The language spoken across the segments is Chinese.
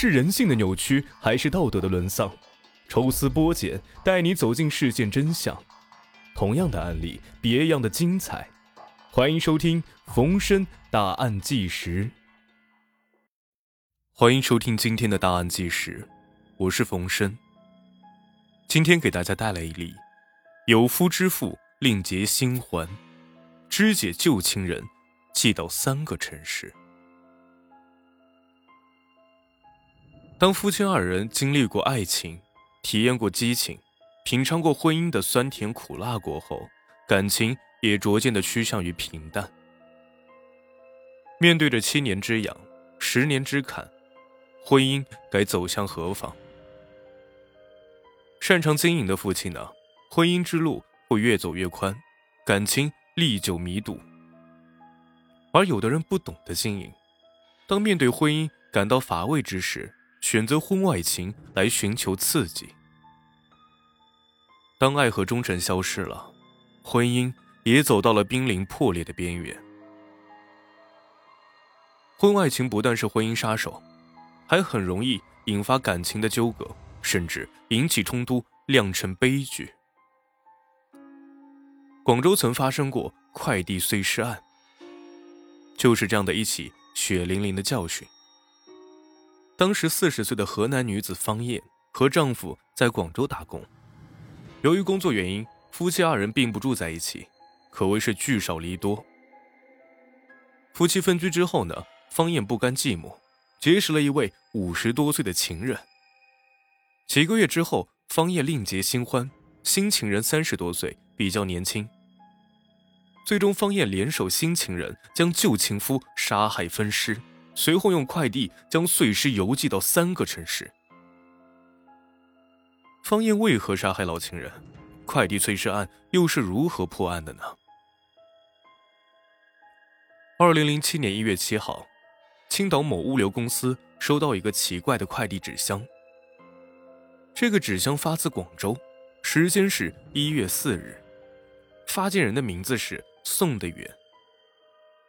是人性的扭曲，还是道德的沦丧？抽丝剥茧，带你走进事件真相。同样的案例，别样的精彩。欢迎收听冯生大案纪实。欢迎收听今天的大案纪实，我是冯生。今天给大家带来一例：有夫之妇另结新欢，肢解旧情人，寄到三个城市。当夫妻二人经历过爱情，体验过激情，品尝过婚姻的酸甜苦辣过后，感情也逐渐的趋向于平淡。面对着七年之痒，十年之坎，婚姻该走向何方？擅长经营的夫妻呢？婚姻之路会越走越宽，感情历久弥笃。而有的人不懂得经营，当面对婚姻感到乏味之时，选择婚外情来寻求刺激。当爱和忠诚消失了，婚姻也走到了濒临破裂的边缘。婚外情不但是婚姻杀手，还很容易引发感情的纠葛，甚至引起冲突，酿成悲剧。广州曾发生过快递碎尸案，就是这样的一起血淋淋的教训。当时四十岁的河南女子方艳和丈夫在广州打工，由于工作原因，夫妻二人并不住在一起，可谓是聚少离多。夫妻分居之后呢，方艳不甘寂寞，结识了一位五十多岁的情人。几个月之后，方艳另结新欢，新情人三十多岁，比较年轻。最终，方艳联手新情人，将旧情夫杀害分尸。随后用快递将碎尸邮寄到三个城市。方艳为何杀害老情人？快递碎尸案又是如何破案的呢？二零零七年一月七号，青岛某物流公司收到一个奇怪的快递纸箱。这个纸箱发自广州，时间是一月四日，发件人的名字是宋德远，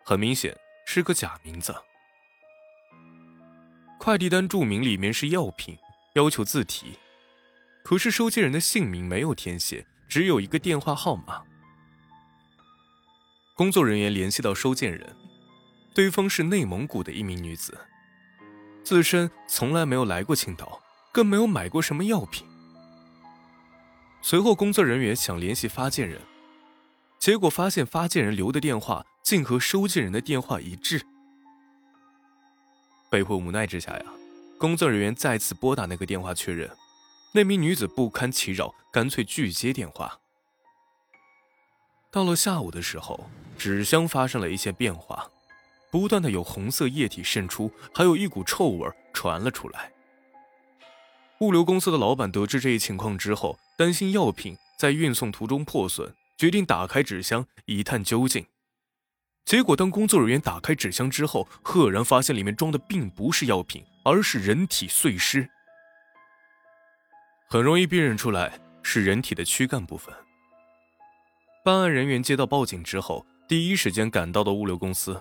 很明显是个假名字。快递单注明里面是药品，要求自提，可是收件人的姓名没有填写，只有一个电话号码。工作人员联系到收件人，对方是内蒙古的一名女子，自身从来没有来过青岛，更没有买过什么药品。随后，工作人员想联系发件人，结果发现发件人留的电话竟和收件人的电话一致。被迫无奈之下呀，工作人员再次拨打那个电话确认，那名女子不堪其扰，干脆拒接电话。到了下午的时候，纸箱发生了一些变化，不断的有红色液体渗出，还有一股臭味传了出来。物流公司的老板得知这一情况之后，担心药品在运送途中破损，决定打开纸箱一探究竟。结果，当工作人员打开纸箱之后，赫然发现里面装的并不是药品，而是人体碎尸。很容易辨认出来是人体的躯干部分。办案人员接到报警之后，第一时间赶到了物流公司，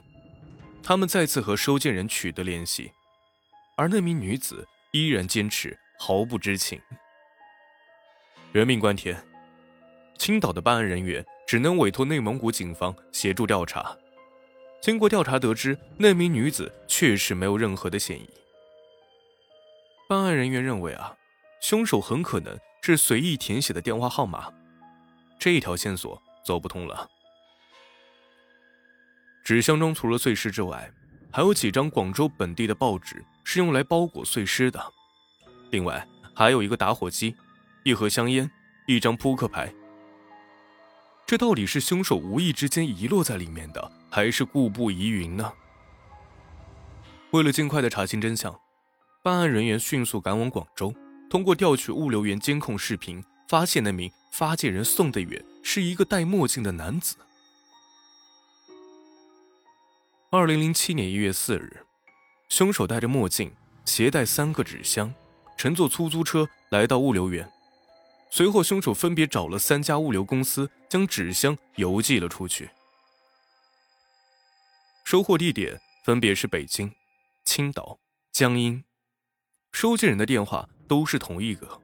他们再次和收件人取得联系，而那名女子依然坚持毫不知情。人命关天，青岛的办案人员只能委托内蒙古警方协助调查。经过调查得知，那名女子确实没有任何的嫌疑。办案人员认为啊，凶手很可能是随意填写的电话号码，这一条线索走不通了。纸箱中除了碎尸之外，还有几张广州本地的报纸是用来包裹碎尸的，另外还有一个打火机、一盒香烟、一张扑克牌。这到底是凶手无意之间遗落在里面的？还是故布疑云呢？为了尽快的查清真相，办案人员迅速赶往广州，通过调取物流园监控视频，发现那名发件人宋德远是一个戴墨镜的男子。二零零七年一月四日，凶手戴着墨镜，携带三个纸箱，乘坐出租车来到物流园。随后，凶手分别找了三家物流公司，将纸箱邮寄了出去。收货地点分别是北京、青岛、江阴。收件人的电话都是同一个，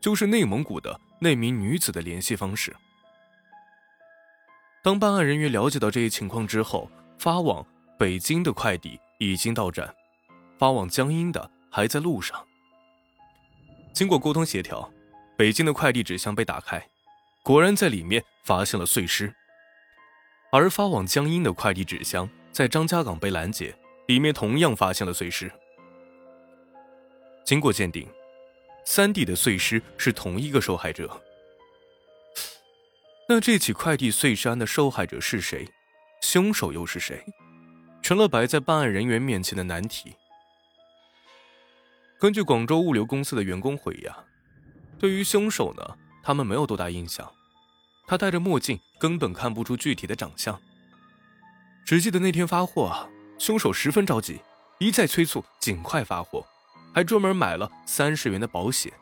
就是内蒙古的那名女子的联系方式。当办案人员了解到这一情况之后，发往北京的快递已经到站，发往江阴的还在路上。经过沟通协调，北京的快递纸箱被打开，果然在里面发现了碎尸。而发往江阴的快递纸箱在张家港被拦截，里面同样发现了碎尸。经过鉴定，三弟的碎尸是同一个受害者。那这起快递碎尸案的受害者是谁？凶手又是谁？成了摆在办案人员面前的难题。根据广州物流公司的员工回忆啊，对于凶手呢，他们没有多大印象。他戴着墨镜，根本看不出具体的长相。只记得那天发货啊，凶手十分着急，一再催促尽快发货，还专门买了三十元的保险。